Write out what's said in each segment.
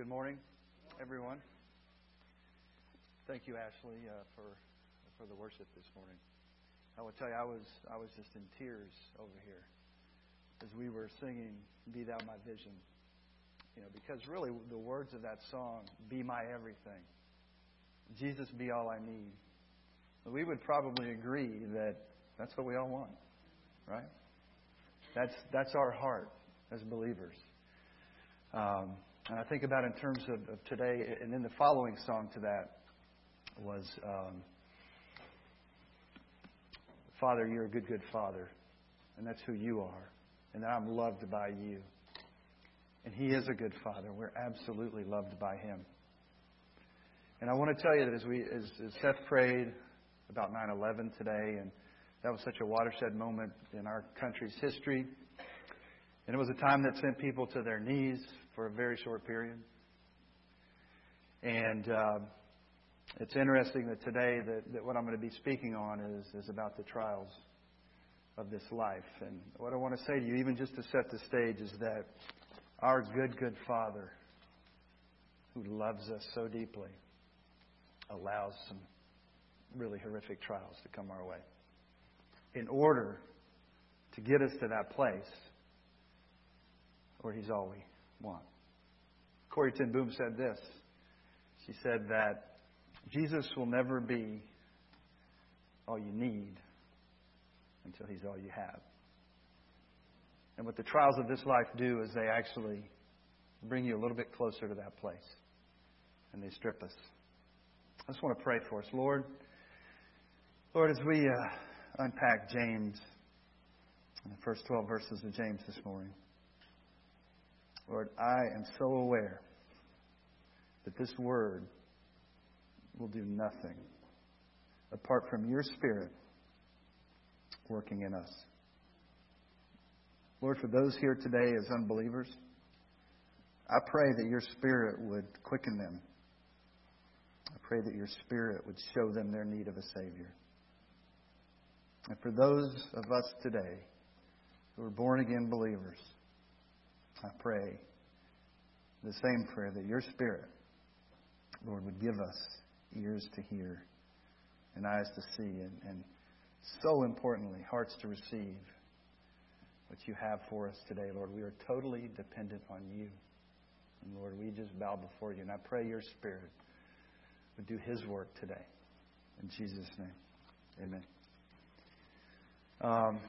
good morning, everyone. Thank you, Ashley, uh, for for the worship this morning. I will tell you, I was I was just in tears over here as we were singing "Be Thou My Vision." You know, because really the words of that song, "Be my everything," Jesus, be all I need. We would probably agree that that's what we all want, right? That's that's our heart as believers. Um, and I think about in terms of, of, today, and then the following song to that was um, Father, you're a good, good Father, and that's who you are, and I'm loved by you. And He is a good Father. We're absolutely loved by Him. And I want to tell you that as we, as, as Seth prayed about 9/11 today, and that was such a watershed moment in our country's history, and it was a time that sent people to their knees for a very short period. And uh, it's interesting that today that, that what I'm going to be speaking on is, is about the trials of this life. And what I want to say to you, even just to set the stage, is that our good, good Father, who loves us so deeply, allows some really horrific trials to come our way in order to get us to that place where He's all we want. Corrie ten Boom said this. She said that Jesus will never be all you need until He's all you have. And what the trials of this life do is they actually bring you a little bit closer to that place. And they strip us. I just want to pray for us. Lord, Lord, as we uh, unpack James, the first 12 verses of James this morning, Lord, I am so aware that this word will do nothing apart from your Spirit working in us. Lord, for those here today as unbelievers, I pray that your Spirit would quicken them. I pray that your Spirit would show them their need of a Savior. And for those of us today who are born again believers, I pray the same prayer that your Spirit, Lord, would give us ears to hear and eyes to see, and, and so importantly, hearts to receive what you have for us today, Lord. We are totally dependent on you. And Lord, we just bow before you. And I pray your Spirit would do his work today. In Jesus' name, amen. Um,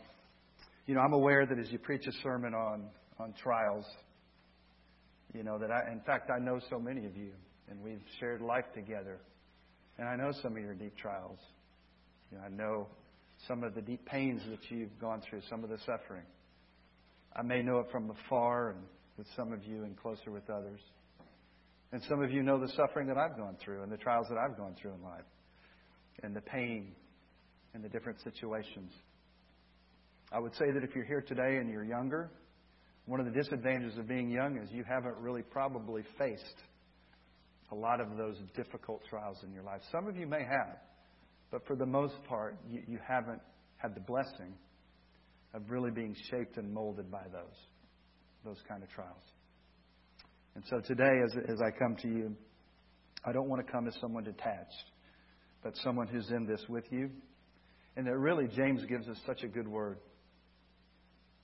you know, I'm aware that as you preach a sermon on on trials. You know, that I, in fact, I know so many of you, and we've shared life together. And I know some of your deep trials. You know, I know some of the deep pains that you've gone through, some of the suffering. I may know it from afar and with some of you and closer with others. And some of you know the suffering that I've gone through and the trials that I've gone through in life and the pain and the different situations. I would say that if you're here today and you're younger, one of the disadvantages of being young is you haven't really probably faced a lot of those difficult trials in your life. Some of you may have, but for the most part, you, you haven't had the blessing of really being shaped and molded by those, those kind of trials. And so today, as, as I come to you, I don't want to come as someone detached, but someone who's in this with you. And that really, James gives us such a good word.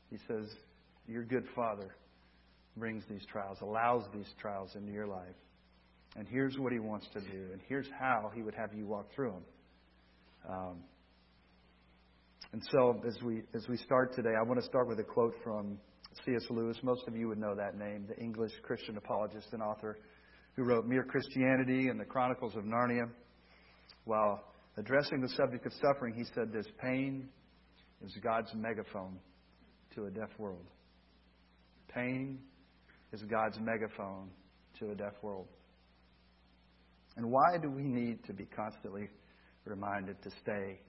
He says, your good Father brings these trials, allows these trials into your life. And here's what He wants to do, and here's how He would have you walk through them. Um, and so, as we as we start today, I want to start with a quote from C.S. Lewis. Most of you would know that name, the English Christian apologist and author who wrote Mere Christianity and the Chronicles of Narnia. While addressing the subject of suffering, he said this pain is God's megaphone to a deaf world. Pain is God's megaphone to a deaf world. And why do we need to be constantly reminded to stay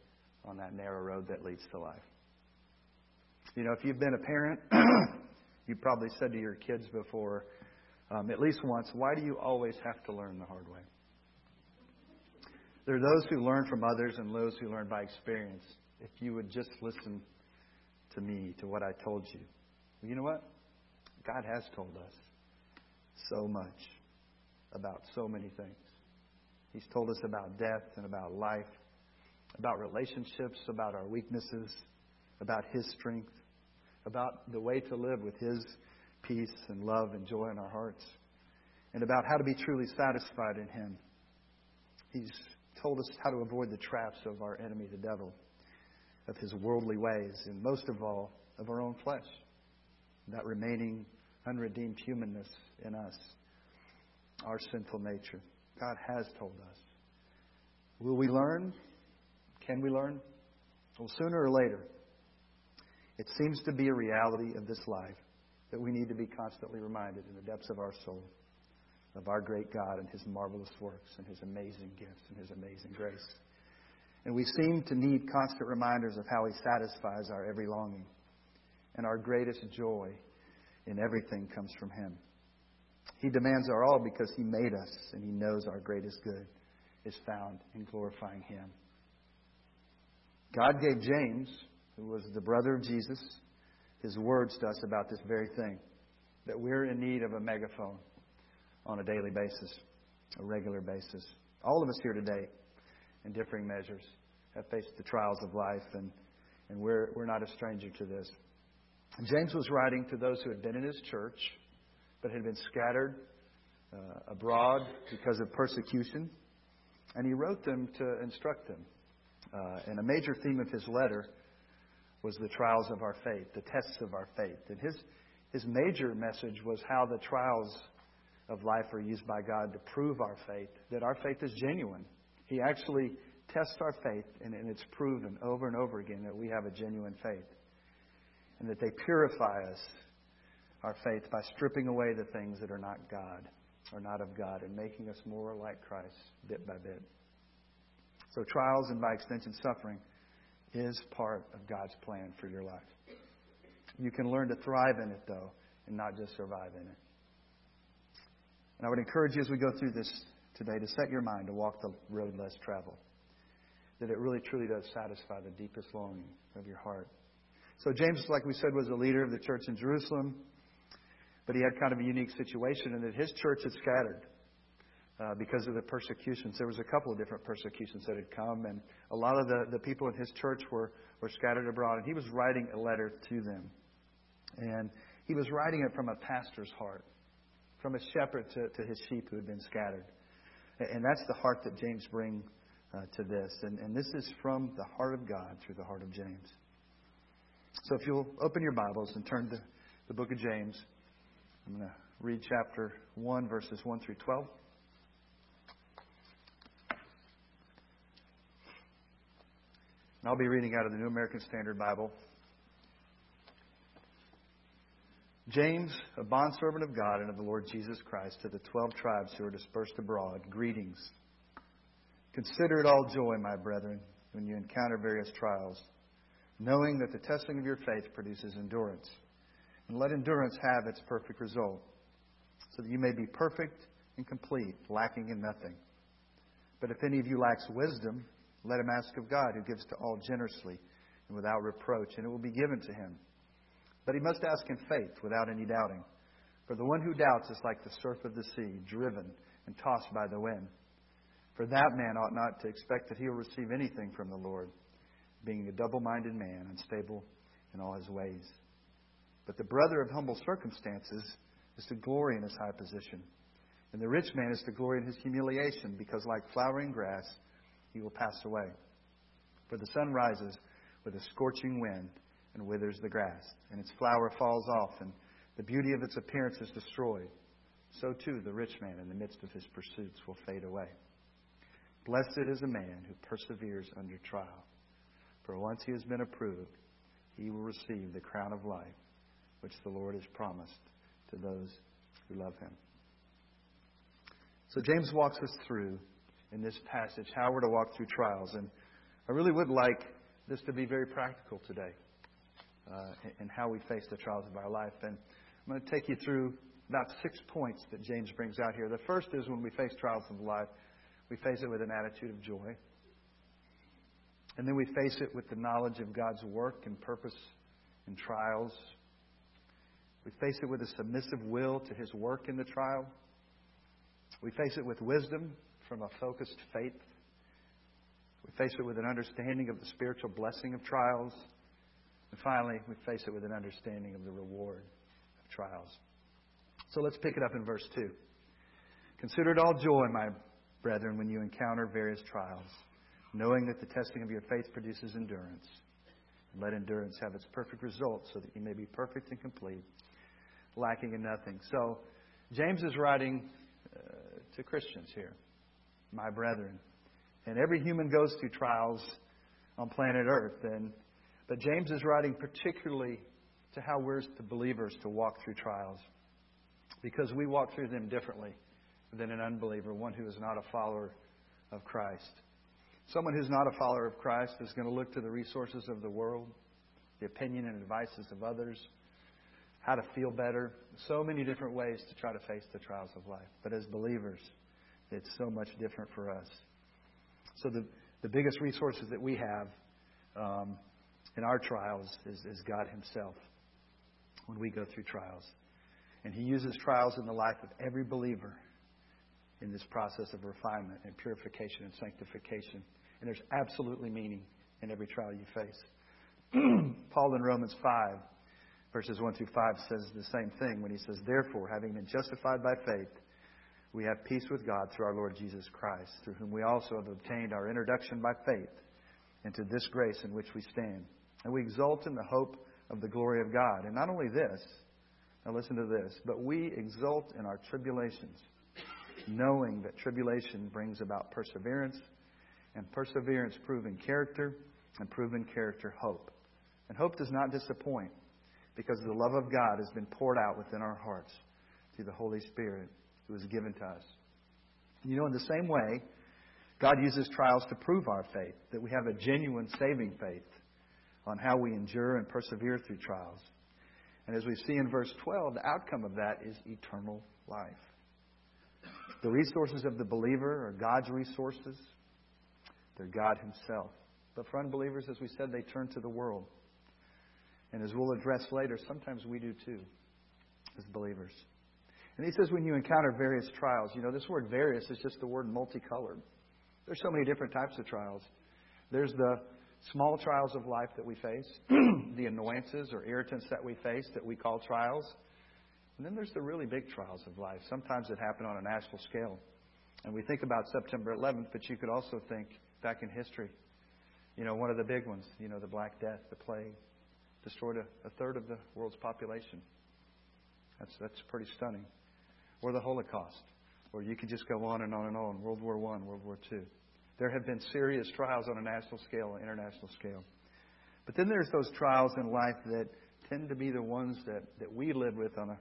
on that narrow road that leads to life? You know, if you've been a parent, you've probably said to your kids before, um, at least once, why do you always have to learn the hard way? There are those who learn from others and those who learn by experience. If you would just listen to me, to what I told you. You know what? God has told us so much. about so many things. He's told us about death and about life, about relationships, about our weaknesses, about His strength, about the way to live with His peace and love and joy in our hearts, and about how to be truly satisfied in Him. He's told us how to avoid the traps of our enemy, the devil, of his worldly ways, and most of all, of our own flesh, that remaining unredeemed humanness in us, our sinful nature. God has told us. Will we learn? Can we learn? Well, sooner or later, it seems to be a reality of this life that we need to be constantly reminded in the depths of our soul of our great God and His marvelous works and His amazing gifts and His amazing grace. And we seem to need constant reminders of how He satisfies our every longing. And our greatest joy in everything comes from Him. He demands our all because He made us and He knows our greatest good is found in glorifying Him. God gave James, who was the brother of Jesus, his words to us about this very thing that we're in need of a megaphone on a daily basis, a regular basis. All of us here today, in differing measures, have faced the trials of life, and, and we're, we're not a stranger to this. James was writing to those who had been in his church, but had been scattered uh, abroad because of persecution, and he wrote them to instruct them. Uh, and a major theme of his letter was the trials of our faith, the tests of our faith. And his, his major message was how the trials of life are used by God to prove our faith, that our faith is genuine. He actually tests our faith, and, and it's proven over and over again that we have a genuine faith. And that they purify us, our faith, by stripping away the things that are not God or not of God and making us more like Christ bit by bit. So, trials and by extension, suffering is part of God's plan for your life. You can learn to thrive in it, though, and not just survive in it. And I would encourage you as we go through this today to set your mind to walk the road less traveled. That it really truly does satisfy the deepest longing of your heart. So, James, like we said, was a leader of the church in Jerusalem, but he had kind of a unique situation in that his church had scattered uh, because of the persecutions. There was a couple of different persecutions that had come, and a lot of the, the people in his church were, were scattered abroad, and he was writing a letter to them. And he was writing it from a pastor's heart from a shepherd to, to his sheep who had been scattered. And that's the heart that James brings uh, to this. And, and this is from the heart of God through the heart of James. So if you'll open your Bibles and turn to the book of James, I'm going to read chapter 1, verses 1 through 12. And I'll be reading out of the New American Standard Bible. James, a bondservant of God and of the Lord Jesus Christ, to the twelve tribes who are dispersed abroad, greetings. Consider it all joy, my brethren, when you encounter various trials, knowing that the testing of your faith produces endurance. And let endurance have its perfect result, so that you may be perfect and complete, lacking in nothing. But if any of you lacks wisdom, let him ask of God, who gives to all generously and without reproach, and it will be given to him. But he must ask in faith, without any doubting. For the one who doubts is like the surf of the sea, driven and tossed by the wind. For that man ought not to expect that he will receive anything from the Lord, being a double minded man, unstable in all his ways. But the brother of humble circumstances is to glory in his high position. And the rich man is to glory in his humiliation, because like flowering grass, he will pass away. For the sun rises with a scorching wind and withers the grass, and its flower falls off, and the beauty of its appearance is destroyed. So too the rich man in the midst of his pursuits will fade away. Blessed is a man who perseveres under trial, for once he has been approved, he will receive the crown of life which the Lord has promised to those who love him. So James walks us through in this passage how we're to walk through trials, and I really would like this to be very practical today uh, in how we face the trials of our life. And I'm going to take you through about six points that James brings out here. The first is when we face trials of life, we face it with an attitude of joy. And then we face it with the knowledge of God's work and purpose in trials. We face it with a submissive will to His work in the trial. We face it with wisdom from a focused faith. We face it with an understanding of the spiritual blessing of trials. And finally, we face it with an understanding of the reward of trials. So let's pick it up in verse 2. Consider it all joy, my brethren, when you encounter various trials, knowing that the testing of your faith produces endurance. Let endurance have its perfect result, so that you may be perfect and complete, lacking in nothing. So, James is writing uh, to Christians here, my brethren. And every human goes through trials on planet Earth. And, but James is writing particularly to how we're the believers to walk through trials because we walk through them differently than an unbeliever, one who is not a follower of Christ. Someone who's not a follower of Christ is going to look to the resources of the world, the opinion and advices of others, how to feel better, so many different ways to try to face the trials of life. But as believers, it's so much different for us. So the, the biggest resources that we have um, in our trials is, is God Himself when we go through trials. And He uses trials in the life of every believer in this process of refinement and purification and sanctification. And there's absolutely meaning in every trial you face. Paul in Romans 5, verses 1 through 5, says the same thing when he says, Therefore, having been justified by faith, we have peace with God through our Lord Jesus Christ, through whom we also have obtained our introduction by faith into this grace in which we stand. And we exult in the hope of the glory of God. And not only this, now listen to this, but we exult in our tribulations, knowing that tribulation brings about perseverance, and perseverance proven character, and proven character hope. And hope does not disappoint, because the love of God has been poured out within our hearts through the Holy Spirit who is given to us. You know, in the same way, God uses trials to prove our faith, that we have a genuine saving faith on how we endure and persevere through trials. And as we see in verse 12, the outcome of that is eternal life. The resources of the believer are God's resources, they're God Himself. But for unbelievers, as we said, they turn to the world. And as we'll address later, sometimes we do too, as believers. And he says when you encounter various trials, you know, this word various is just the word multicolored. There's so many different types of trials. There's the small trials of life that we face, the annoyances or irritants that we face that we call trials. And then there's the really big trials of life. Sometimes it happen on a national scale. And we think about September 11th, but you could also think back in history. You know, one of the big ones, you know, the Black Death, the plague, destroyed a, a third of the world's population. That's, that's pretty stunning or the Holocaust, or you could just go on and on and on. World War I, World War II. There have been serious trials on a national scale, an international scale. But then there's those trials in life that tend to be the ones that, that we live with on a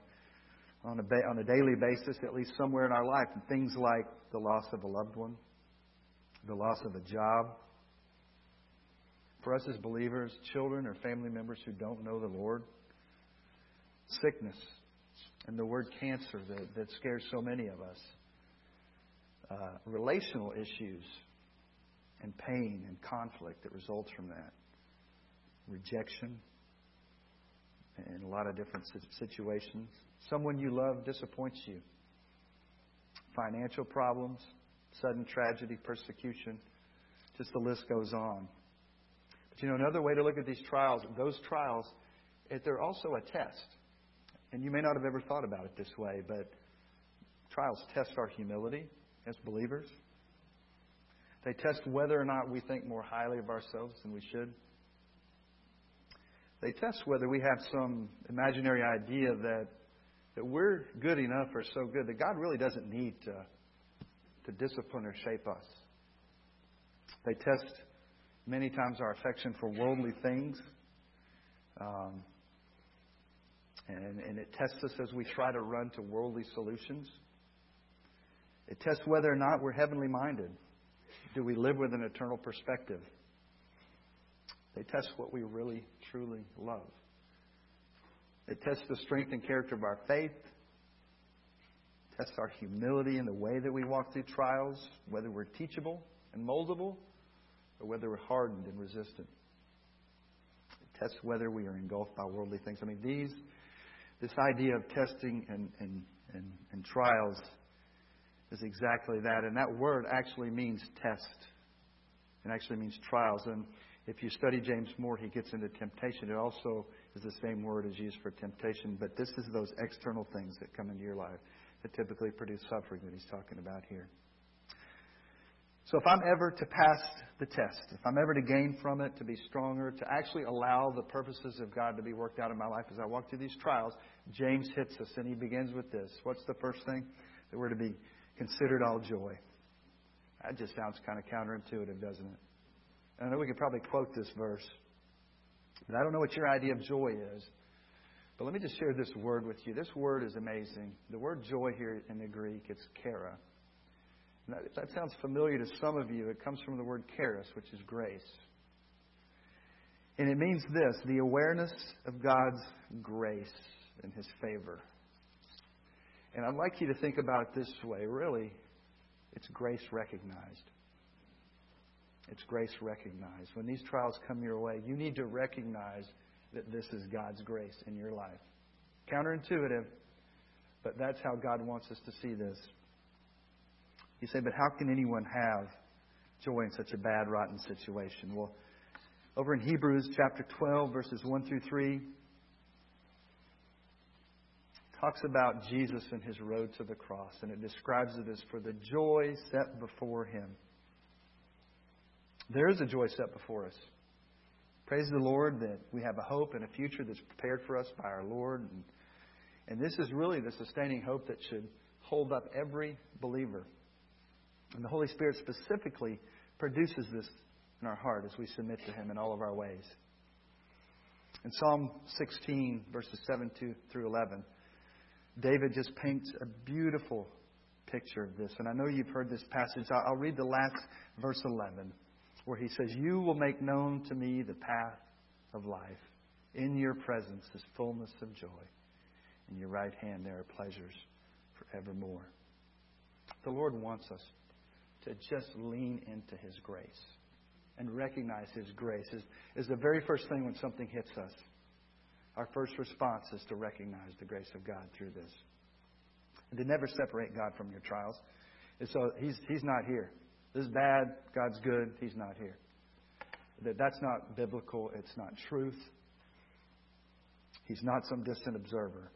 on a, on a daily basis, at least somewhere in our life. And things like the loss of a loved one, the loss of a job. For us as believers, children or family members who don't know the Lord, sickness, and the word cancer that, that scares so many of us. Uh, relational issues and pain and conflict that results from that. Rejection in a lot of different situations. Someone you love disappoints you. Financial problems, sudden tragedy, persecution. Just the list goes on. But you know, another way to look at these trials, those trials, they're also a test. And you may not have ever thought about it this way, but trials test our humility as believers. They test whether or not we think more highly of ourselves than we should. They test whether we have some imaginary idea that, that we're good enough or so good that God really doesn't need to, to discipline or shape us. They test many times our affection for worldly things. Um, and, and it tests us as we try to run to worldly solutions. It tests whether or not we're heavenly minded. Do we live with an eternal perspective? They test what we really, truly love. It tests the strength and character of our faith. Tests our humility in the way that we walk through trials, whether we're teachable and moldable, or whether we're hardened and resistant. It tests whether we are engulfed by worldly things. I mean, these this idea of testing and, and, and, and trials is exactly that. And that word actually means test. It actually means trials. And if you study James more, he gets into temptation. It also is the same word as used for temptation, but this is those external things that come into your life that typically produce suffering that he's talking about here. So if I'm ever to pass the test, if I'm ever to gain from it, to be stronger, to actually allow the purposes of God to be worked out in my life as I walk through these trials, James hits us and he begins with this. What's the first thing? That we're to be considered all joy. That just sounds kind of counterintuitive, doesn't it? I know we could probably quote this verse, but I don't know what your idea of joy is. But let me just share this word with you. This word is amazing. The word joy here in the Greek, it's chara. That, that sounds familiar to some of you. It comes from the word charis, which is grace. And it means this the awareness of God's grace and His favor. And I'd like you to think about it this way really, it's grace recognized. It's grace recognized. When these trials come your way, you need to recognize that this is God's grace in your life. Counterintuitive, but that's how God wants us to see this. You say, but how can anyone have joy in such a bad, rotten situation? Well, over in Hebrews chapter 12, verses 1 through 3, talks about Jesus and his road to the cross, and it describes it as for the joy set before him. There is a joy set before us. Praise the Lord that we have a hope and a future that's prepared for us by our Lord. And, and this is really the sustaining hope that should hold up every believer. And the Holy Spirit specifically produces this in our heart as we submit to Him in all of our ways. In Psalm 16, verses 7 through 11, David just paints a beautiful picture of this. And I know you've heard this passage. I'll read the last verse 11 where he says, You will make known to me the path of life. In your presence is fullness of joy. In your right hand there are pleasures forevermore. The Lord wants us to just lean into His grace and recognize His grace is, is the very first thing when something hits us. Our first response is to recognize the grace of God through this. And to never separate God from your trials. And so He's, he's not here. This is bad. God's good. He's not here. That that's not biblical. It's not truth. He's not some distant observer.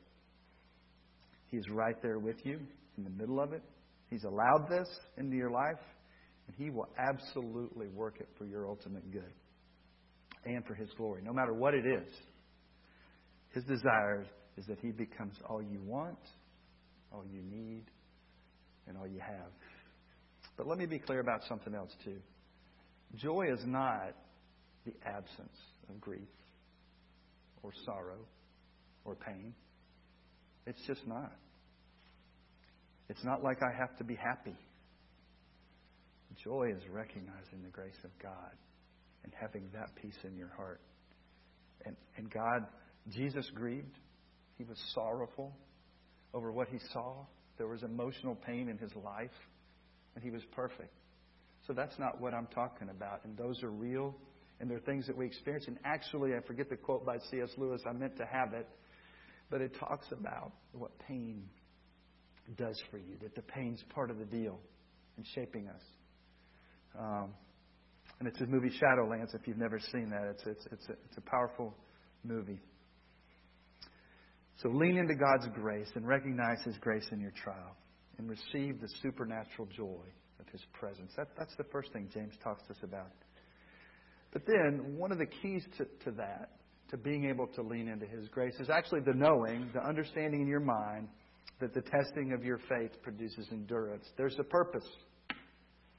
He's right there with you in the middle of it. He's allowed this into your life, and He will absolutely work it for your ultimate good and for His glory, no matter what it is. His desire is that He becomes all you want, all you need, and all you have. But let me be clear about something else, too. Joy is not the absence of grief or sorrow or pain. It's just not. It's not like I have to be happy. Joy is recognizing the grace of God and having that peace in your heart. And, and God, Jesus grieved. He was sorrowful over what he saw. There was emotional pain in his life and he was perfect. So that's not what I'm talking about. And those are real, and they're things that we experience. And actually, I forget the quote by C.S. Lewis, I meant to have it, but it talks about what pain does for you, that the pain's part of the deal in shaping us. Um, and it's his movie Shadowlands, if you've never seen that. It's, it's, it's, a, it's a powerful movie. So lean into God's grace and recognize His grace in your trial and receive the supernatural joy of His presence. That, that's the first thing James talks to us about. But then, one of the keys to, to that, to being able to lean into His grace, is actually the knowing, the understanding in your mind that the testing of your faith produces endurance. There's a purpose.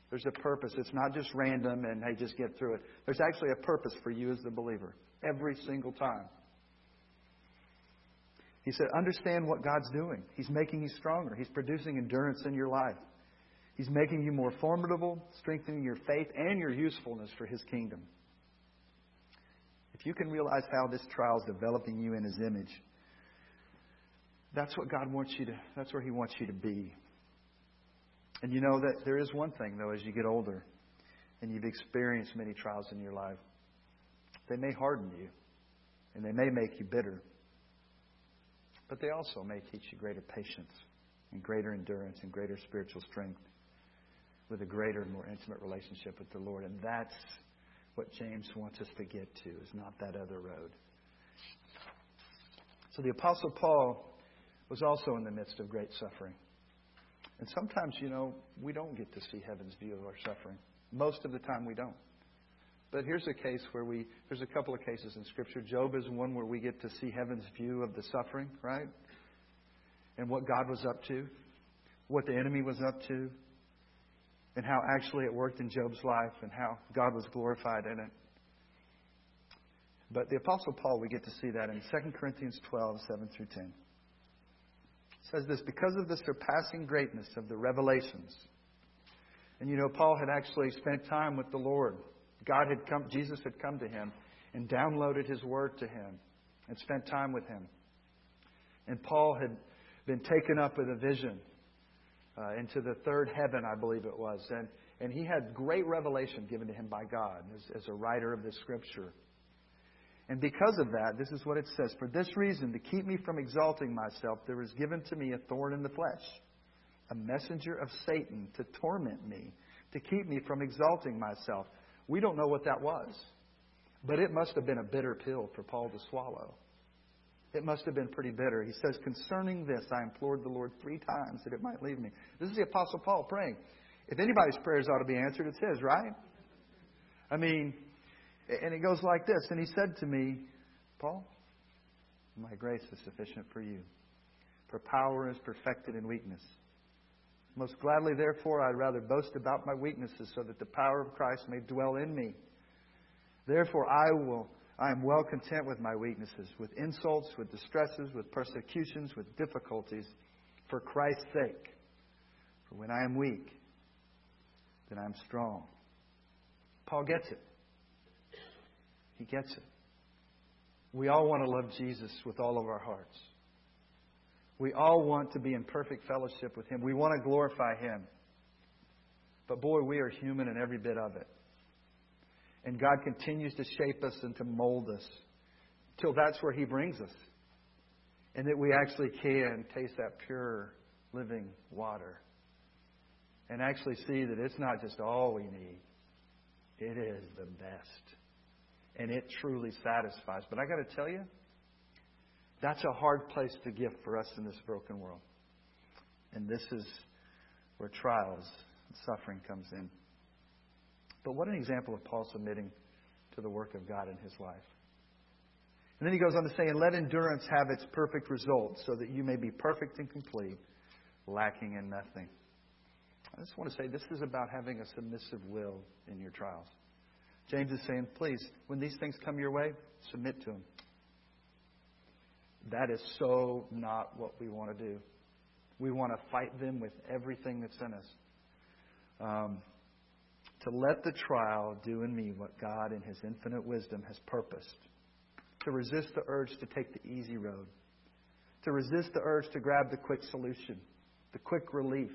There's a purpose. It's not just random and, hey, just get through it. There's actually a purpose for you as the believer every single time. He said, understand what God's doing. He's making you stronger. He's producing endurance in your life. He's making you more formidable, strengthening your faith and your usefulness for His kingdom. If you can realize how this trial is developing you in His image, that's what God wants you to, that's where He wants you to be. And you know that there is one thing, though, as you get older and you've experienced many trials in your life, they may harden you and they may make you bitter but they also may teach you greater patience and greater endurance and greater spiritual strength with a greater and more intimate relationship with the Lord. And that's what James wants us to get to, is not that other road. So the Apostle Paul was also in the midst of great suffering. And sometimes, you know, we don't get to see heaven's view of our suffering. Most of the time, we don't. But here's a case where we, there's a couple of cases in Scripture. Job is one where we get to see heaven's view of the suffering, right? And what God was up to, what the enemy was up to, and how actually it worked in Job's life and how God was glorified in it. But the Apostle Paul, we get to see that in 2 Corinthians 12, 7 through 10. It says this because of the surpassing greatness of the revelations. And you know, Paul had actually spent time with the Lord. God had come, Jesus had come to him and downloaded his word to him and spent time with him. And Paul had been taken up with a vision uh, into the third heaven, I believe it was. And, and he had great revelation given to him by God as, as a writer of this scripture. And because of that, this is what it says For this reason, to keep me from exalting myself, there was given to me a thorn in the flesh, a messenger of Satan to torment me, to keep me from exalting myself. We don't know what that was, but it must have been a bitter pill for Paul to swallow. It must have been pretty bitter. He says, Concerning this, I implored the Lord three times that it might leave me. This is the Apostle Paul praying. If anybody's prayers ought to be answered, it's his, right? I mean, and it goes like this And he said to me, Paul, my grace is sufficient for you, for power is perfected in weakness. Most gladly, therefore, I'd rather boast about my weaknesses so that the power of Christ may dwell in me. Therefore, I will. I am well content with my weaknesses, with insults, with distresses, with persecutions, with difficulties, for Christ's sake. For when I am weak, then I am strong. Paul gets it. He gets it. We all want to love Jesus with all of our hearts. We all want to be in perfect fellowship with Him. We want to glorify Him. But boy, we are human in every bit of it. And God continues to shape us and to mold us till that's where He brings us. And that we actually can taste that pure, living water. And actually see that it's not just all we need, it is the best and it truly satisfies. But I got to tell you, that's a hard place to give for us in this broken world. And this is where trials and suffering comes in. But what an example of Paul submitting to the work of God in his life. And then he goes on to say, and let endurance have its perfect result, so that you may be perfect and complete, lacking in nothing. I just want to say this is about having a submissive will in your trials. James is saying, please, when these things come your way, submit to them. That is so not what we want to do. We want to fight them with everything that's in us. Um, to let the trial do in me what God, in His infinite wisdom, has purposed. To resist the urge to take the easy road. To resist the urge to grab the quick solution, the quick relief,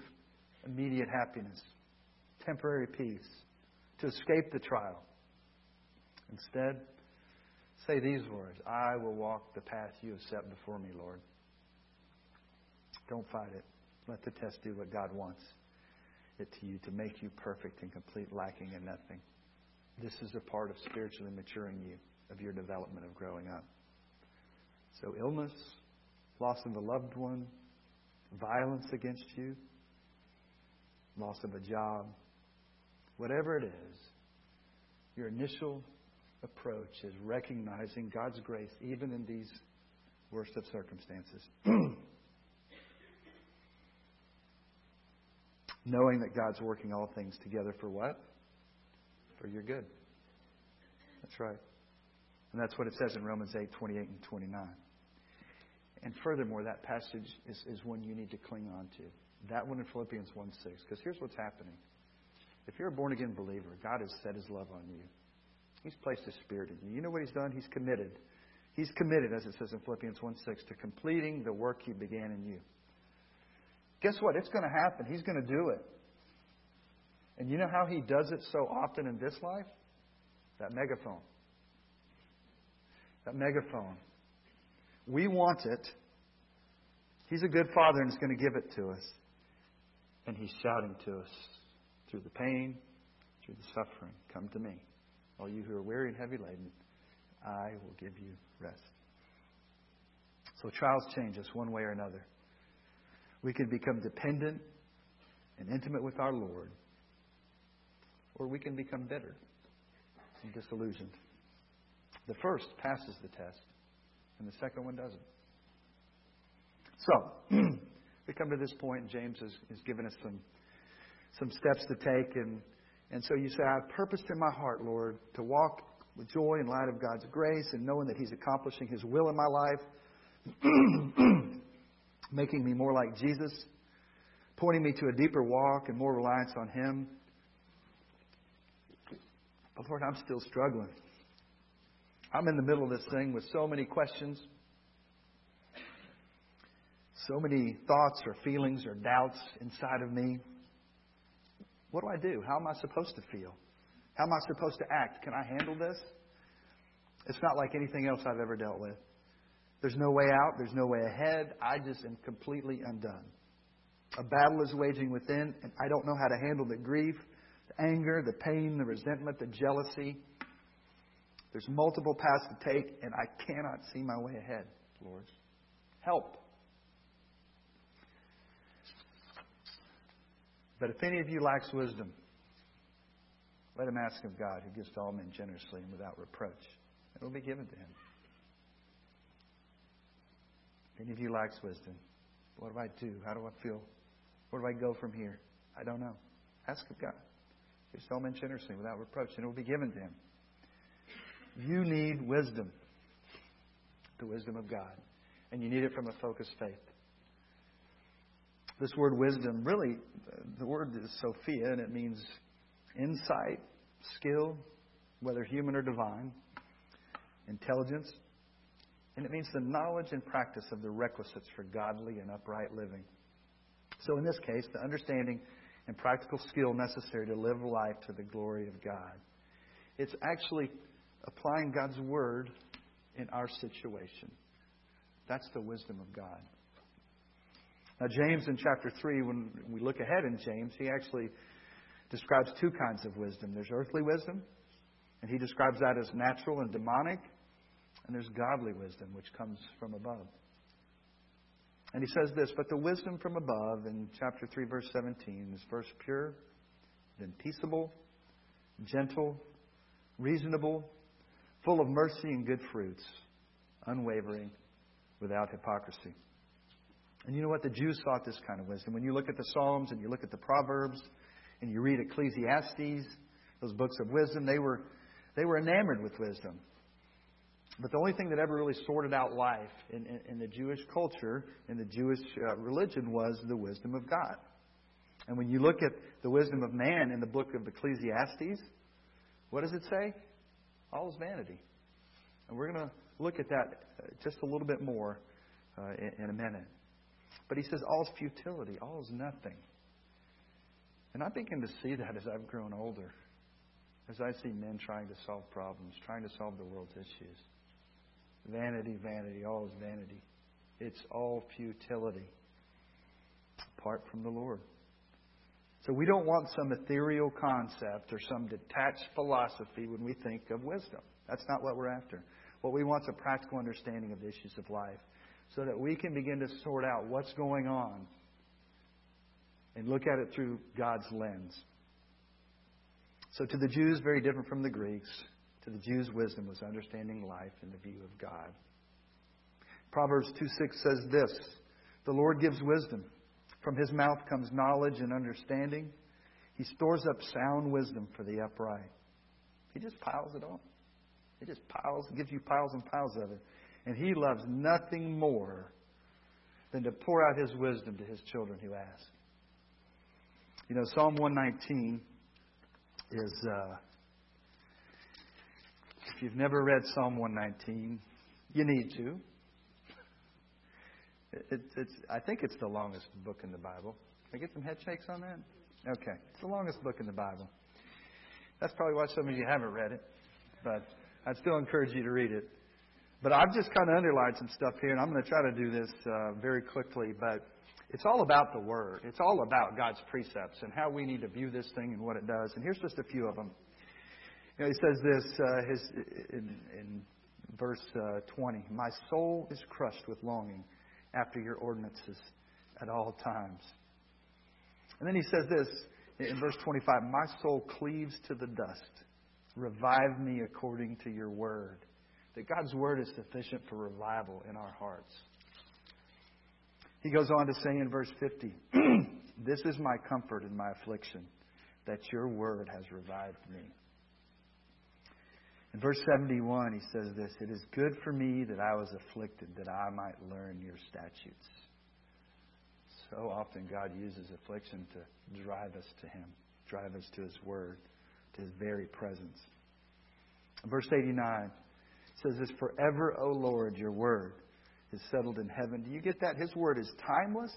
immediate happiness, temporary peace. To escape the trial Instead, say these words I will walk the path you have set before me, Lord. Don't fight it. Let the test do what God wants it to you to make you perfect and complete, lacking in nothing. This is a part of spiritually maturing you, of your development of growing up. So, illness, loss of a loved one, violence against you, loss of a job, whatever it is, your initial approach is recognizing God's grace even in these worst of circumstances. Knowing that God's working all things together for what? For your good. That's right. And that's what it says in Romans 8 28 and 29. And furthermore, that passage is, is one you need to cling on to. That one in Philippians 1 6. Because here's what's happening. If you're a born again believer, God has set his love on you. He's placed His Spirit in you. You know what He's done? He's committed. He's committed, as it says in Philippians 1 6, to completing the work He began in you. Guess what? It's going to happen. He's going to do it. And you know how He does it so often in this life? That megaphone. That megaphone. We want it. He's a good Father and He's going to give it to us. And He's shouting to us through the pain, through the suffering Come to me, all you who are weary and heavy laden. I will give you rest. So trials change us one way or another. We can become dependent and intimate with our Lord, or we can become bitter and disillusioned. The first passes the test, and the second one doesn't. So, we come to this point, James has, has given us some, some steps to take. And, and so you say, I purposed in my heart, Lord, to walk with joy in light of God's grace and knowing that He's accomplishing His will in my life, making me more like Jesus, pointing me to a deeper walk and more reliance on Him. But Lord, I'm still struggling. I'm in the middle of this thing with so many questions so many thoughts or feelings or doubts inside of me. What do I do? How am I supposed to feel? How am I supposed to act? Can I handle this? It's not like anything else I've ever dealt with. There's no way out, there's no way ahead. I just am completely undone. A battle is waging within, and I don't know how to handle the grief, the anger, the pain, the resentment, the jealousy. There's multiple paths to take, and I cannot see my way ahead, Lord. Help. But if any of you lacks wisdom, let him ask of God, who gives to all men generously and without reproach. It will be given to him. If any of you lacks wisdom, what do I do? How do I feel? Where do I go from here? I don't know. Ask of God. Gives to all men generously without reproach, and it will be given to him. You need wisdom, the wisdom of God. And you need it from a focused faith. This word wisdom, really, the word is Sophia, and it means insight, skill, whether human or divine, intelligence, and it means the knowledge and practice of the requisites for godly and upright living. So, in this case, the understanding and practical skill necessary to live life to the glory of God. It's actually applying God's word in our situation. That's the wisdom of God. Now, James in chapter 3, when we look ahead in James, he actually describes two kinds of wisdom there's earthly wisdom, and he describes that as natural and demonic, and there's godly wisdom, which comes from above. And he says this, but the wisdom from above in chapter 3, verse 17 is first pure, then peaceable, gentle, reasonable, full of mercy and good fruits, unwavering, without hypocrisy. And you know what? The Jews sought this kind of wisdom. When you look at the Psalms and you look at the Proverbs and you read Ecclesiastes, those books of wisdom, they were, they were enamored with wisdom. But the only thing that ever really sorted out life in, in, in the Jewish culture, in the Jewish uh, religion, was the wisdom of God. And when you look at the wisdom of man in the book of Ecclesiastes, what does it say? All is vanity. And we're going to look at that uh, just a little bit more uh, in, in a minute. But he says, all is futility, all is nothing. And I begin to see that as I've grown older, as I see men trying to solve problems, trying to solve the world's issues. Vanity, vanity, all is vanity. It's all futility apart from the Lord. So we don't want some ethereal concept or some detached philosophy when we think of wisdom. That's not what we're after. What we want is a practical understanding of the issues of life so that we can begin to sort out what's going on and look at it through God's lens. So, to the Jews, very different from the Greeks, to the Jews, wisdom was understanding life in the view of God. Proverbs 2 6 says this The Lord gives wisdom. From his mouth comes knowledge and understanding. He stores up sound wisdom for the upright. He just piles it on. He just piles, gives you piles and piles of it. And he loves nothing more than to pour out his wisdom to his children who ask. You know, Psalm 119 is, uh, if you've never read Psalm 119, you need to. It, it's, I think it's the longest book in the Bible. Can I get some head shakes on that? Okay. It's the longest book in the Bible. That's probably why some of you haven't read it, but I'd still encourage you to read it. But I've just kind of underlined some stuff here, and I'm going to try to do this uh, very quickly. But it's all about the Word. It's all about God's precepts and how we need to view this thing and what it does. And here's just a few of them. You know, he says this uh, his, in, in verse uh, 20 My soul is crushed with longing after your ordinances at all times. And then he says this in verse 25 My soul cleaves to the dust. Revive me according to your word. That God's word is sufficient for revival in our hearts. He goes on to say in verse 50 This is my comfort in my affliction, that your word has revived me. In verse 71, he says this It is good for me that I was afflicted, that I might learn your statutes. So often, God uses affliction to drive us to Him, drive us to His Word, to His very presence. Verse 89 says this Forever, O Lord, your Word is settled in heaven. Do you get that? His Word is timeless,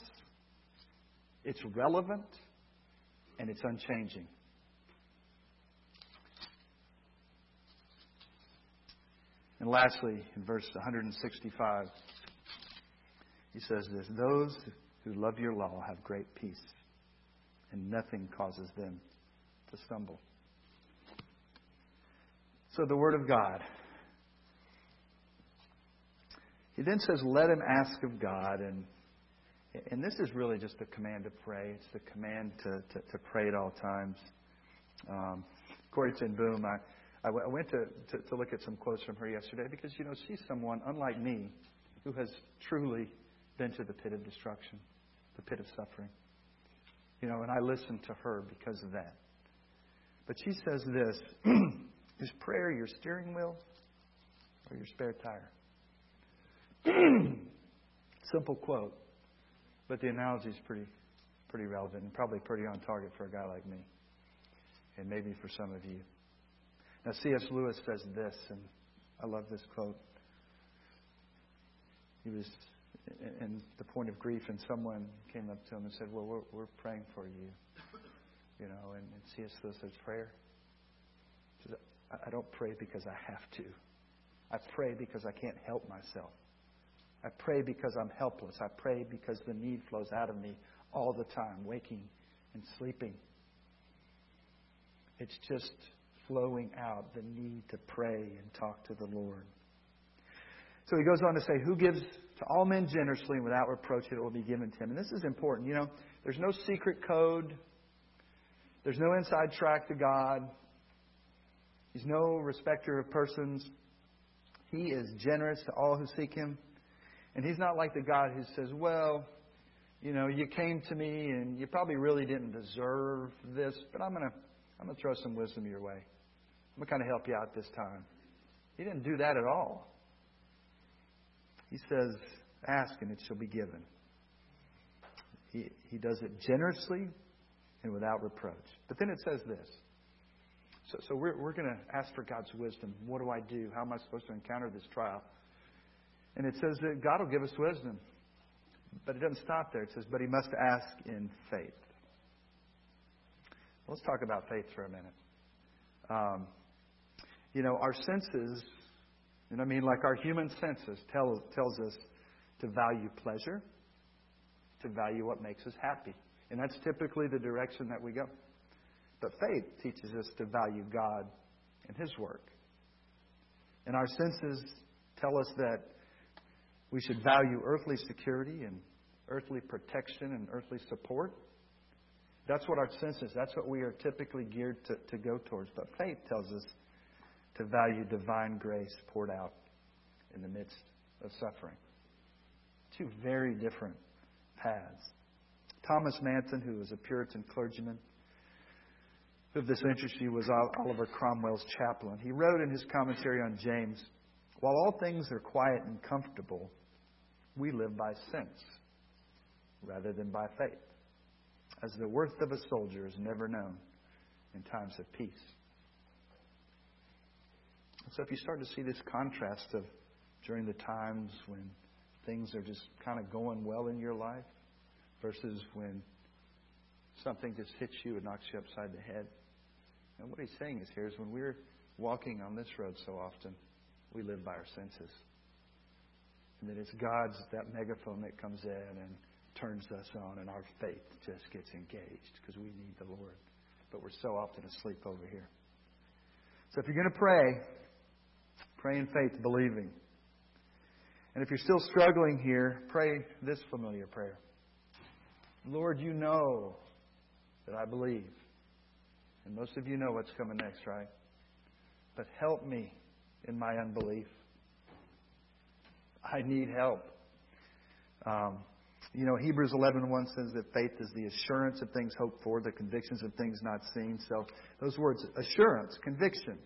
it's relevant, and it's unchanging. And lastly, in verse 165, he says this Those who love your law have great peace, and nothing causes them to stumble. So, the Word of God. He then says, Let him ask of God. And, and this is really just a command to pray. It's the command to, to, to pray at all times. Um, Corrie ten Boom, I, I went to, to, to look at some quotes from her yesterday because, you know, she's someone, unlike me, who has truly been to the pit of destruction, the pit of suffering. You know, and I listen to her because of that. But she says this Is prayer your steering wheel or your spare tire? Simple quote, but the analogy is pretty, pretty relevant and probably pretty on target for a guy like me, and maybe for some of you. Now, C.S. Lewis says this, and I love this quote. He was in the point of grief, and someone came up to him and said, Well, we're, we're praying for you. You know, and, and C.S. Lewis says, Prayer? Says, I don't pray because I have to. I pray because I can't help myself. I pray because I'm helpless. I pray because the need flows out of me all the time, waking and sleeping. It's just flowing out the need to pray and talk to the Lord. So he goes on to say, Who gives to all men generously and without reproach, it will be given to him. And this is important. You know, there's no secret code, there's no inside track to God, He's no respecter of persons. He is generous to all who seek Him. And He's not like the God who says, Well, you know, you came to me and you probably really didn't deserve this, but I'm going to I'm going to throw some wisdom your way. I'm going to kind of help you out this time. He didn't do that at all. He says, Ask and it shall be given. He, he does it generously and without reproach. But then it says this. So, so we're, we're going to ask for God's wisdom. What do I do? How am I supposed to encounter this trial? And it says that God will give us wisdom. But it doesn't stop there. It says, but he must ask in faith. Let's talk about faith for a minute. Um, you know, our senses, you know I mean? Like our human senses tell, tells us to value pleasure, to value what makes us happy. And that's typically the direction that we go. But faith teaches us to value God and His work. And our senses tell us that we should value earthly security and earthly protection and earthly support. That's what our senses, that's what we are typically geared to, to go towards. But faith tells us to value divine grace poured out in the midst of suffering. Two very different paths. Thomas Manton, who was a Puritan clergyman, of this interest was Oliver Cromwell's chaplain. He wrote in his commentary on James While all things are quiet and comfortable, we live by sense rather than by faith, as the worth of a soldier is never known in times of peace. So if you start to see this contrast of during the times when things are just kind of going well in your life versus when something just hits you and knocks you upside the head. And what he's saying is here is when we're walking on this road so often, we live by our senses. And that it's God's, that megaphone that comes in and turns us on, and our faith just gets engaged because we need the Lord. But we're so often asleep over here. So if you're going to pray, pray in faith, believing. And if you're still struggling here, pray this familiar prayer Lord, you know that I believe. And most of you know what's coming next, right? But help me in my unbelief. I need help. Um, you know, Hebrews 11:1 says that faith is the assurance of things hoped for, the convictions of things not seen. So those words, assurance, conviction,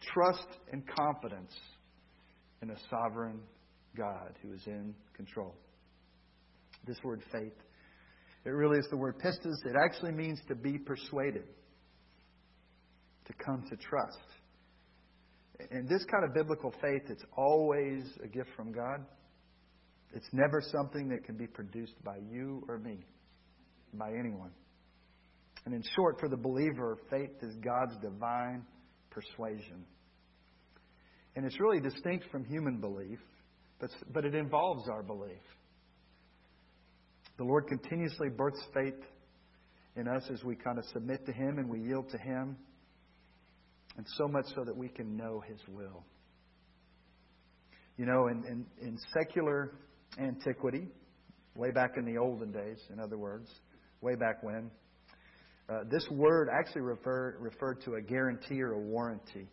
trust and confidence in a sovereign God who is in control. This word faith, it really is the word pistis. It actually means to be persuaded, to come to trust. And this kind of biblical faith, it's always a gift from God. It's never something that can be produced by you or me, by anyone. And in short, for the believer, faith is God's divine persuasion. And it's really distinct from human belief, but, but it involves our belief. The Lord continuously births faith in us as we kind of submit to Him and we yield to Him, and so much so that we can know His will. You know, in, in, in secular antiquity, way back in the olden days, in other words, way back when, uh, this word actually refer, referred to a guarantee or a warranty.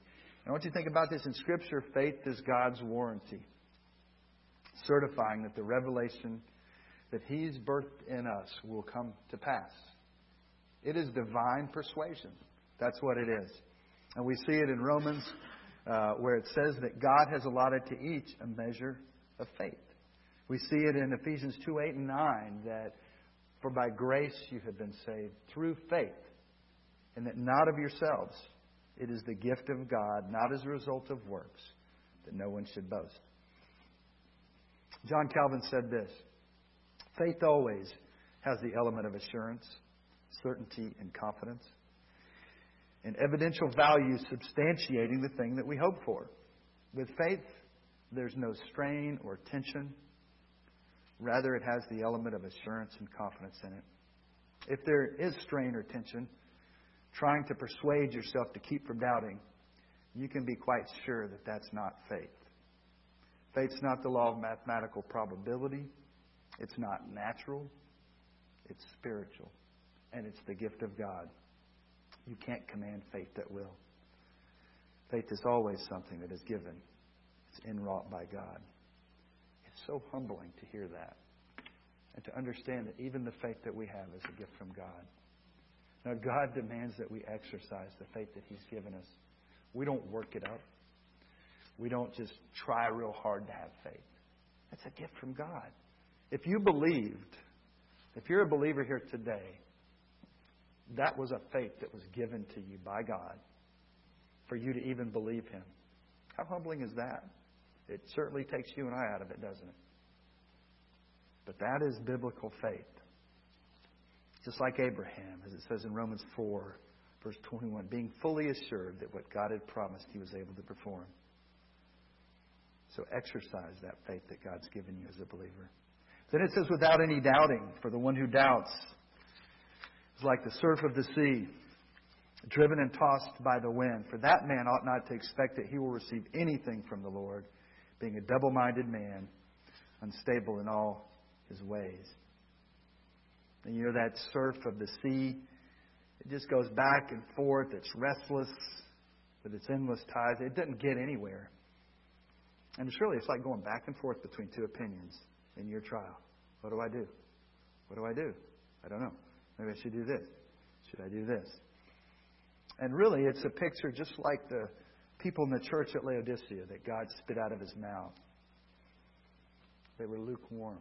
I want you to think about this in Scripture. Faith is God's warranty, certifying that the revelation that He's birthed in us will come to pass. It is divine persuasion. That's what it is. And we see it in Romans, uh, where it says that God has allotted to each a measure of faith. We see it in Ephesians 2 8 and 9 that for by grace you have been saved through faith, and that not of yourselves. It is the gift of God, not as a result of works, that no one should boast. John Calvin said this Faith always has the element of assurance, certainty, and confidence, and evidential value substantiating the thing that we hope for. With faith, there's no strain or tension. Rather, it has the element of assurance and confidence in it. If there is strain or tension, trying to persuade yourself to keep from doubting, you can be quite sure that that's not faith. Faith's not the law of mathematical probability. It's not natural. It's spiritual. And it's the gift of God. You can't command faith that will. Faith is always something that is given. It's inwrought by God. It's so humbling to hear that. And to understand that even the faith that we have is a gift from God. Now, God demands that we exercise the faith that He's given us. We don't work it up. We don't just try real hard to have faith. That's a gift from God. If you believed, if you're a believer here today, that was a faith that was given to you by God for you to even believe Him. How humbling is that? It certainly takes you and I out of it, doesn't it? But that is biblical faith. Just like Abraham, as it says in Romans 4, verse 21, being fully assured that what God had promised he was able to perform. So exercise that faith that God's given you as a believer. Then it says, without any doubting, for the one who doubts is like the surf of the sea, driven and tossed by the wind. For that man ought not to expect that he will receive anything from the Lord, being a double minded man, unstable in all his ways. And you know that surf of the sea, it just goes back and forth. It's restless with its endless tides. It doesn't get anywhere. And it's really, it's like going back and forth between two opinions in your trial. What do I do? What do I do? I don't know. Maybe I should do this. Should I do this? And really, it's a picture just like the people in the church at Laodicea that God spit out of his mouth. They were lukewarm.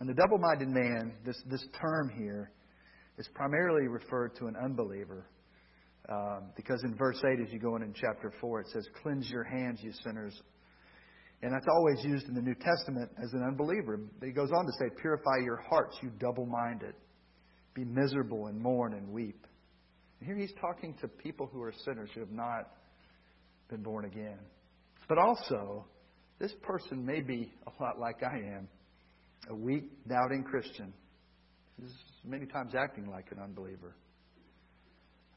And the double minded man, this, this term here, is primarily referred to an unbeliever. Um, because in verse 8, as you go in in chapter 4, it says, Cleanse your hands, you sinners. And that's always used in the New Testament as an unbeliever. He goes on to say, Purify your hearts, you double minded. Be miserable and mourn and weep. And here he's talking to people who are sinners who have not been born again. But also, this person may be a lot like I am, a weak, doubting Christian, who's many times acting like an unbeliever.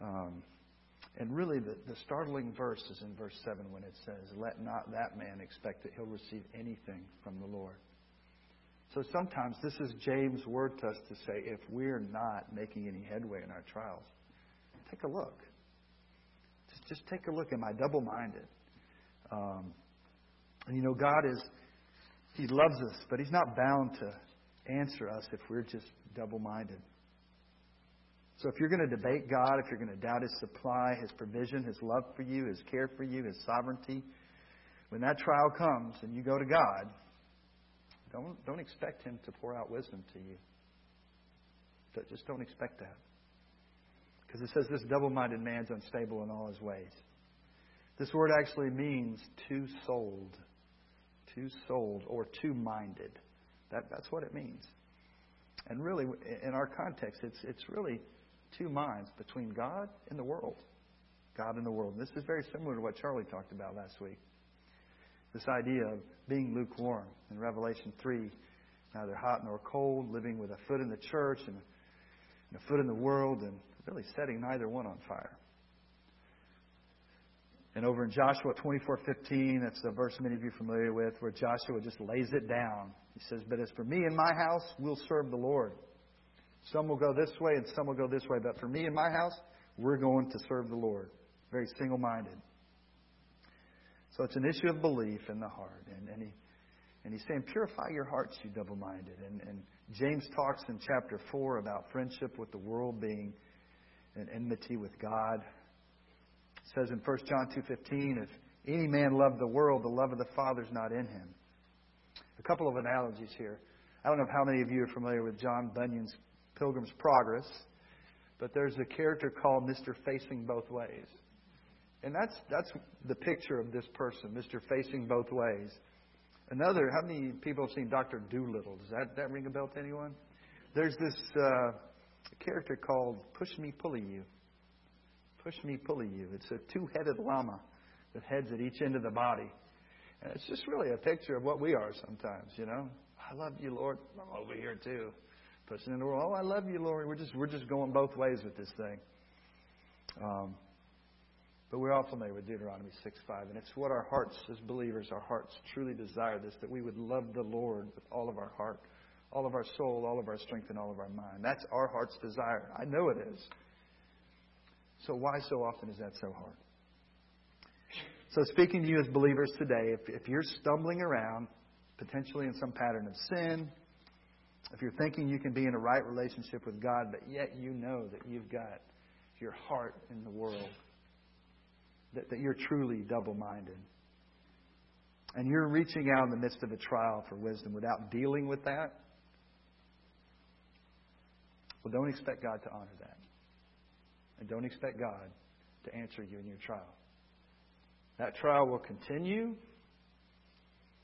Um, and really, the, the startling verse is in verse 7 when it says, Let not that man expect that he'll receive anything from the Lord. So sometimes this is James' word to us to say, if we're not making any headway in our trials, take a look. Just, just take a look. Am I double minded? Um, and you know, God is, He loves us, but He's not bound to answer us if we're just double minded. So if you're going to debate God, if you're going to doubt His supply, His provision, His love for you, His care for you, His sovereignty, when that trial comes and you go to God, don't, don't expect Him to pour out wisdom to you. Just don't expect that. Because it says this double minded man's unstable in all his ways. This word actually means two souled two souled or two minded. That, that's what it means. And really, in our context, it's, it's really two minds between God and the world. God and the world. This is very similar to what Charlie talked about last week. This idea of being lukewarm in Revelation 3, neither hot nor cold, living with a foot in the church and a foot in the world, and really setting neither one on fire. And over in Joshua 24:15, that's the verse many of you are familiar with, where Joshua just lays it down. He says, "But as for me and my house, we'll serve the Lord. Some will go this way and some will go this way, but for me and my house, we're going to serve the Lord." Very single-minded. So it's an issue of belief in the heart, and, and he and he's saying, "Purify your hearts, you double-minded." And, and James talks in chapter four about friendship with the world being an enmity with God says in 1 John 2:15, if any man love the world, the love of the Father is not in him. A couple of analogies here. I don't know how many of you are familiar with John Bunyan's Pilgrim's Progress, but there's a character called Mr. Facing Both Ways. And that's that's the picture of this person, Mr. Facing Both Ways. Another, how many people have seen Dr. Dolittle? Does that, that ring a bell to anyone? There's this uh, character called Push Me Pulley You. Push me, pulley you. It's a two headed llama with heads at each end of the body. And it's just really a picture of what we are sometimes, you know. I love you, Lord. I'm over here too. Pushing in the world. Oh, I love you, Lord. We're just we're just going both ways with this thing. Um, but we're all familiar with Deuteronomy 6 5. And it's what our hearts, as believers, our hearts truly desire this, that we would love the Lord with all of our heart, all of our soul, all of our strength, and all of our mind. That's our heart's desire. I know it is. So, why so often is that so hard? So, speaking to you as believers today, if, if you're stumbling around, potentially in some pattern of sin, if you're thinking you can be in a right relationship with God, but yet you know that you've got your heart in the world, that, that you're truly double minded, and you're reaching out in the midst of a trial for wisdom without dealing with that, well, don't expect God to honor that. And don't expect God to answer you in your trial. That trial will continue,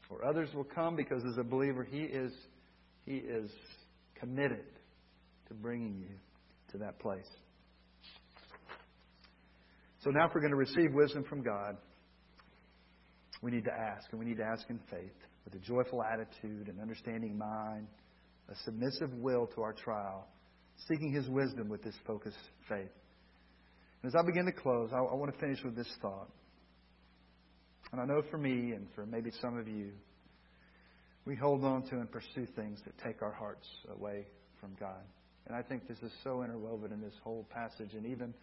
or others will come because as a believer, He is, he is committed to bringing you to that place. So now, if we're going to receive wisdom from God, we need to ask, and we need to ask in faith, with a joyful attitude, an understanding mind, a submissive will to our trial, seeking His wisdom with this focused faith. And As I begin to close, I, I want to finish with this thought. And I know for me and for maybe some of you, we hold on to and pursue things that take our hearts away from God. And I think this is so interwoven in this whole passage. And even,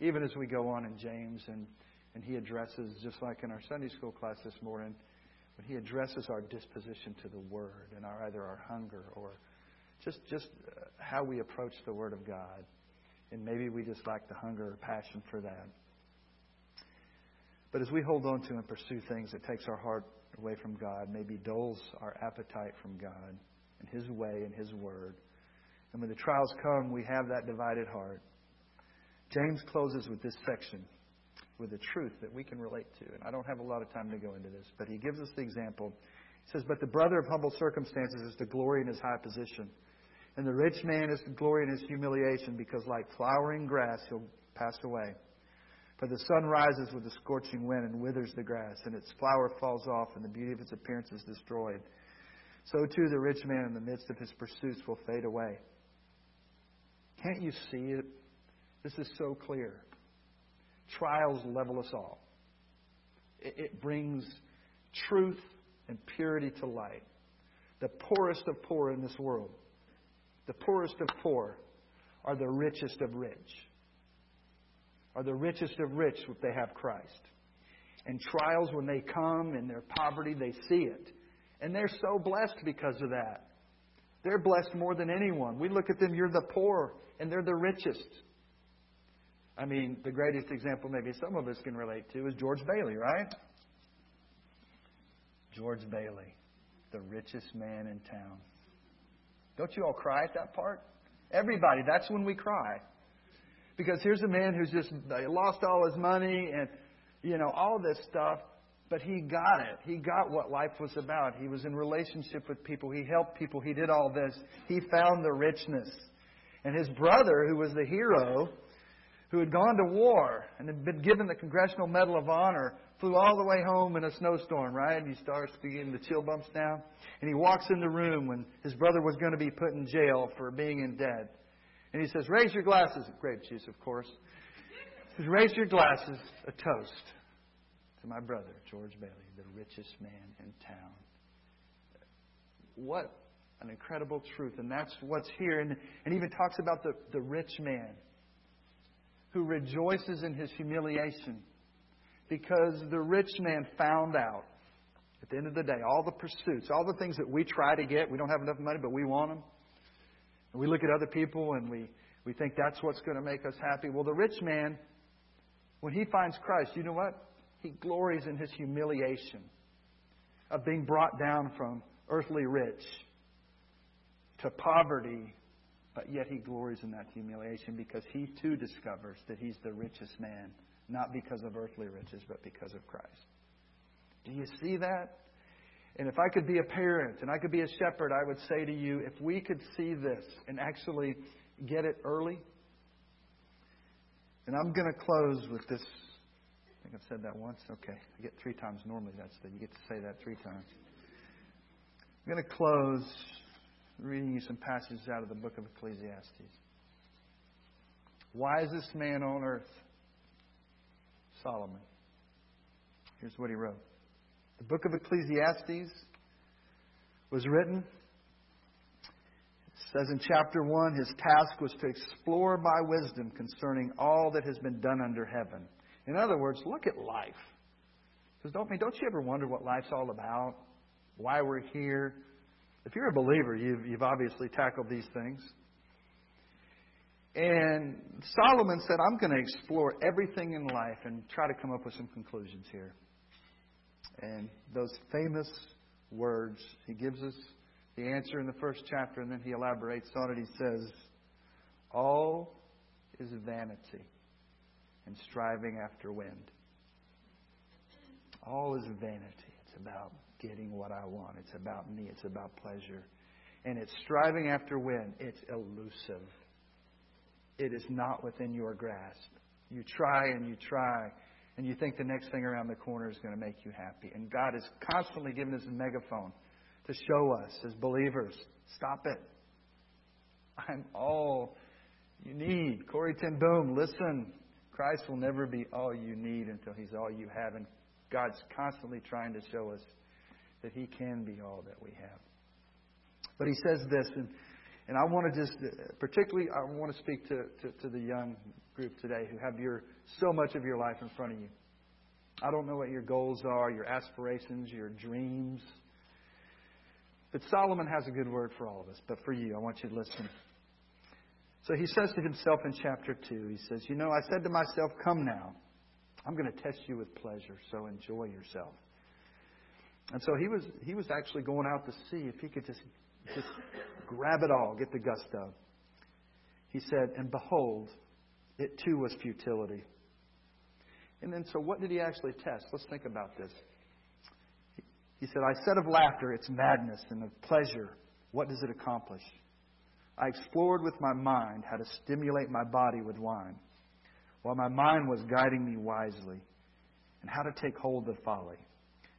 even as we go on in James and, and he addresses, just like in our Sunday school class this morning, when he addresses our disposition to the Word and our, either our hunger or just, just uh, how we approach the Word of God. And maybe we just lack the hunger or passion for that. But as we hold on to and pursue things it takes our heart away from God, maybe dulls our appetite from God and His way and His word. And when the trials come, we have that divided heart. James closes with this section with a truth that we can relate to. And I don't have a lot of time to go into this, but he gives us the example. He says, But the brother of humble circumstances is to glory in his high position and the rich man is to glory in his humiliation, because like flowering grass, he'll pass away. For the sun rises with a scorching wind and withers the grass, and its flower falls off, and the beauty of its appearance is destroyed. So too the rich man in the midst of his pursuits will fade away. Can't you see it? This is so clear. Trials level us all. It brings truth and purity to light. The poorest of poor in this world, the poorest of poor, are the richest of rich are the richest of rich if they have Christ. And trials, when they come in their poverty, they see it. And they're so blessed because of that. They're blessed more than anyone. We look at them, you're the poor, and they're the richest. I mean, the greatest example maybe some of us can relate to is George Bailey, right? George Bailey, the richest man in town. Don't you all cry at that part? Everybody, that's when we cry. Because here's a man who's just lost all his money and, you know, all this stuff, but he got it. He got what life was about. He was in relationship with people. He helped people. He did all this. He found the richness. And his brother, who was the hero, who had gone to war and had been given the Congressional Medal of Honor, flew all the way home in a snowstorm, right? And he starts getting the chill bumps down. And he walks in the room when his brother was going to be put in jail for being in debt. And he says, Raise your glasses. Grape juice, of course. He says, Raise your glasses. A toast to my brother, George Bailey, the richest man in town. What an incredible truth. And that's what's here. And, and even talks about the, the rich man who rejoices in his humiliation because the rich man found out at the end of the day all the pursuits, all the things that we try to get, we don't have enough money, but we want them. And we look at other people and we, we think that's what's going to make us happy. Well, the rich man, when he finds Christ, you know what? He glories in his humiliation of being brought down from earthly rich to poverty, but yet he glories in that humiliation because he too discovers that he's the richest man, not because of earthly riches, but because of Christ. Do you see that? And if I could be a parent and I could be a shepherd, I would say to you if we could see this and actually get it early. And I'm going to close with this. I think I've said that once. Okay. I get three times. Normally, that's the, you get to say that three times. I'm going to close reading you some passages out of the book of Ecclesiastes. Wisest man on earth, Solomon. Here's what he wrote. The book of Ecclesiastes was written. It says in chapter 1 his task was to explore by wisdom concerning all that has been done under heaven. In other words, look at life. Because don't, don't you ever wonder what life's all about? Why we're here? If you're a believer, you've, you've obviously tackled these things. And Solomon said, I'm going to explore everything in life and try to come up with some conclusions here. And those famous words, he gives us the answer in the first chapter, and then he elaborates on it. He says, All is vanity and striving after wind. All is vanity. It's about getting what I want. It's about me. It's about pleasure. And it's striving after wind. It's elusive. It is not within your grasp. You try and you try, and you think the next thing around the corner is going to make you happy. And God is constantly giving us a megaphone to show us as believers stop it. I'm all you need. Corrie ten Boom, listen. Christ will never be all you need until He's all you have. And God's constantly trying to show us that He can be all that we have. But He says this, and, and I want to just, particularly, I want to speak to, to, to the young group today who have your so much of your life in front of you. I don't know what your goals are, your aspirations, your dreams. But Solomon has a good word for all of us. But for you, I want you to listen. So he says to himself in chapter 2, he says, You know, I said to myself, Come now. I'm going to test you with pleasure, so enjoy yourself. And so he was, he was actually going out to see if he could just, just grab it all, get the gusto. He said, And behold, it too was futility. And then, so what did he actually test? Let's think about this. He said, I said of laughter, it's madness, and of pleasure, what does it accomplish? I explored with my mind how to stimulate my body with wine. while my mind was guiding me wisely, and how to take hold of folly,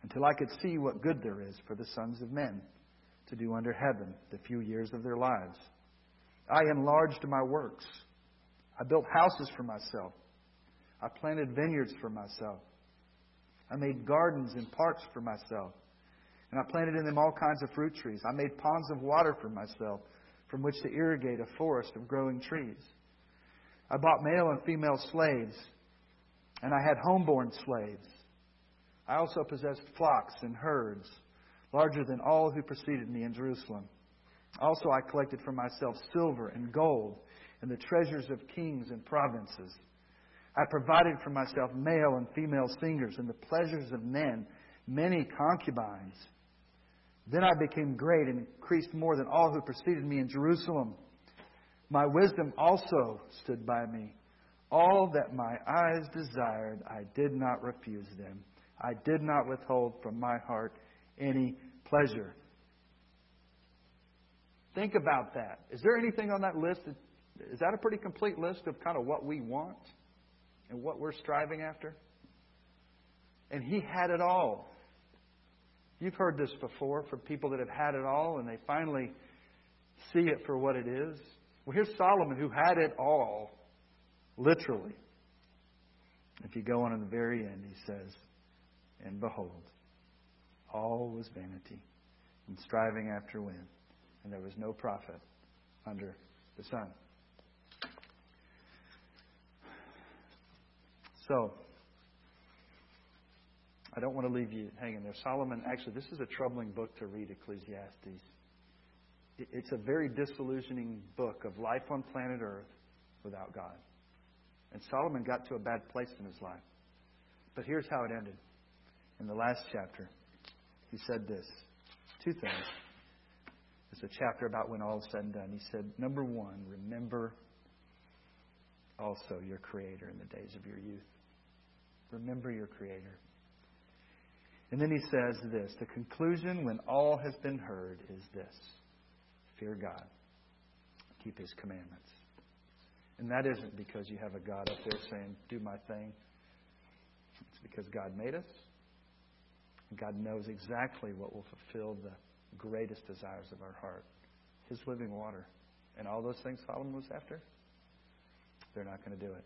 until I could see what good there is for the sons of men to do under heaven the few years of their lives. I enlarged my works. I built houses for myself. I planted vineyards for myself. I made gardens and parks for myself. And I planted in them all kinds of fruit trees. I made ponds of water for myself from which to irrigate a forest of growing trees. I bought male and female slaves, and I had homeborn slaves. I also possessed flocks and herds, larger than all who preceded me in Jerusalem. Also, I collected for myself silver and gold and the treasures of kings and provinces. I provided for myself male and female singers and the pleasures of men, many concubines. Then I became great and increased more than all who preceded me in Jerusalem. My wisdom also stood by me. All that my eyes desired, I did not refuse them. I did not withhold from my heart any pleasure. Think about that. Is there anything on that list? That, is that a pretty complete list of kind of what we want and what we're striving after? And he had it all. You've heard this before from people that have had it all and they finally see it for what it is. Well, here's Solomon who had it all, literally. If you go on in the very end, he says, And behold, all was vanity and striving after wind, and there was no profit under the sun. So, I don't want to leave you hanging there. Solomon, actually, this is a troubling book to read, Ecclesiastes. It's a very disillusioning book of life on planet Earth without God. And Solomon got to a bad place in his life. But here's how it ended. In the last chapter, he said this two things. It's a chapter about when all is said and done. He said, Number one, remember also your Creator in the days of your youth. Remember your Creator. And then he says this the conclusion when all has been heard is this fear God, keep his commandments. And that isn't because you have a God up there saying, do my thing. It's because God made us. God knows exactly what will fulfill the greatest desires of our heart His living water. And all those things Solomon was after, they're not going to do it.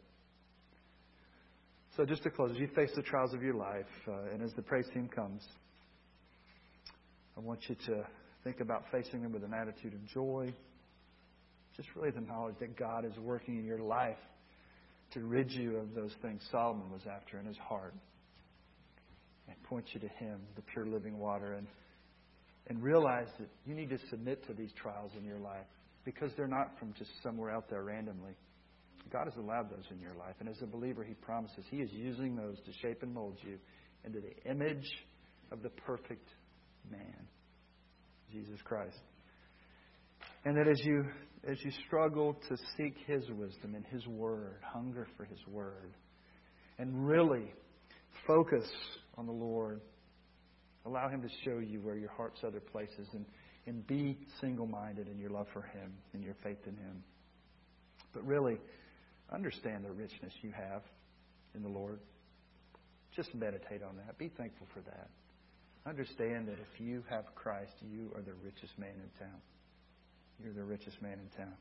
So, just to close, as you face the trials of your life, uh, and as the praise team comes, I want you to think about facing them with an attitude of joy. Just really the knowledge that God is working in your life to rid you of those things Solomon was after in his heart. And point you to Him, the pure living water, and, and realize that you need to submit to these trials in your life because they're not from just somewhere out there randomly. God has allowed those in your life. And as a believer, He promises He is using those to shape and mold you into the image of the perfect man, Jesus Christ. And that as you as you struggle to seek His wisdom and His Word, hunger for His Word, and really focus on the Lord, allow Him to show you where your heart's other places, and and be single minded in your love for Him and your faith in Him. But really, Understand the richness you have in the Lord. Just meditate on that. Be thankful for that. Understand that if you have Christ, you are the richest man in town. You're the richest man in town.